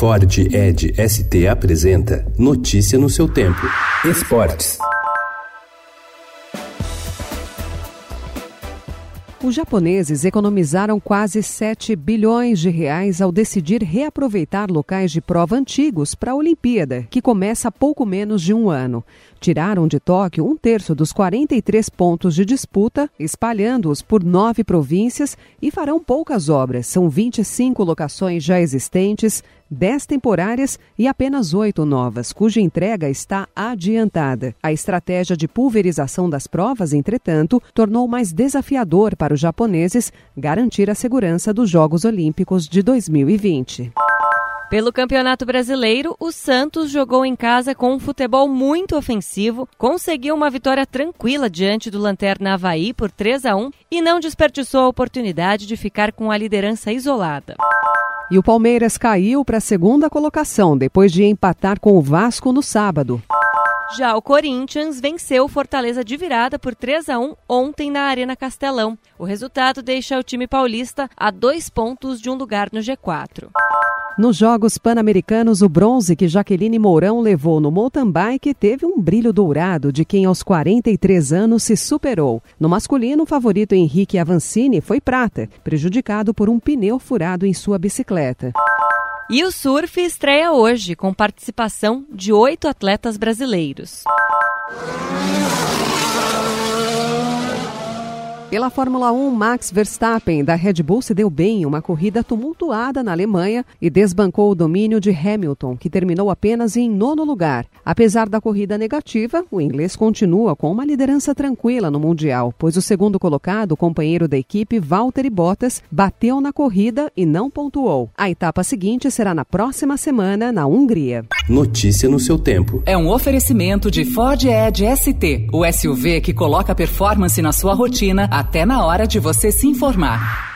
Ford Ed ST apresenta Notícia no seu tempo. Esportes. Os japoneses economizaram quase 7 bilhões de reais ao decidir reaproveitar locais de prova antigos para a Olimpíada, que começa há pouco menos de um ano. Tiraram de Tóquio um terço dos 43 pontos de disputa, espalhando-os por nove províncias e farão poucas obras. São 25 locações já existentes, 10 temporárias e apenas oito novas, cuja entrega está adiantada. A estratégia de pulverização das provas, entretanto, tornou mais desafiador para os japoneses garantir a segurança dos Jogos Olímpicos de 2020. Pelo Campeonato Brasileiro, o Santos jogou em casa com um futebol muito ofensivo, conseguiu uma vitória tranquila diante do Lanterna Havaí por 3 a 1 e não desperdiçou a oportunidade de ficar com a liderança isolada. E o Palmeiras caiu para a segunda colocação depois de empatar com o Vasco no sábado. Já o Corinthians venceu o Fortaleza de virada por 3 a 1 ontem na Arena Castelão. O resultado deixa o time paulista a dois pontos de um lugar no G4. Nos Jogos Pan-Americanos, o bronze que Jaqueline Mourão levou no mountain bike teve um brilho dourado de quem aos 43 anos se superou. No masculino, o favorito Henrique Avancini foi prata, prejudicado por um pneu furado em sua bicicleta. E o surf estreia hoje, com participação de oito atletas brasileiros. Pela Fórmula 1, Max Verstappen da Red Bull se deu bem em uma corrida tumultuada na Alemanha e desbancou o domínio de Hamilton, que terminou apenas em nono lugar. Apesar da corrida negativa, o inglês continua com uma liderança tranquila no Mundial, pois o segundo colocado, o companheiro da equipe, Valtteri Bottas, bateu na corrida e não pontuou. A etapa seguinte será na próxima semana, na Hungria. Notícia no seu tempo. É um oferecimento de Ford Edge ST, o SUV que coloca performance na sua rotina até na hora de você se informar.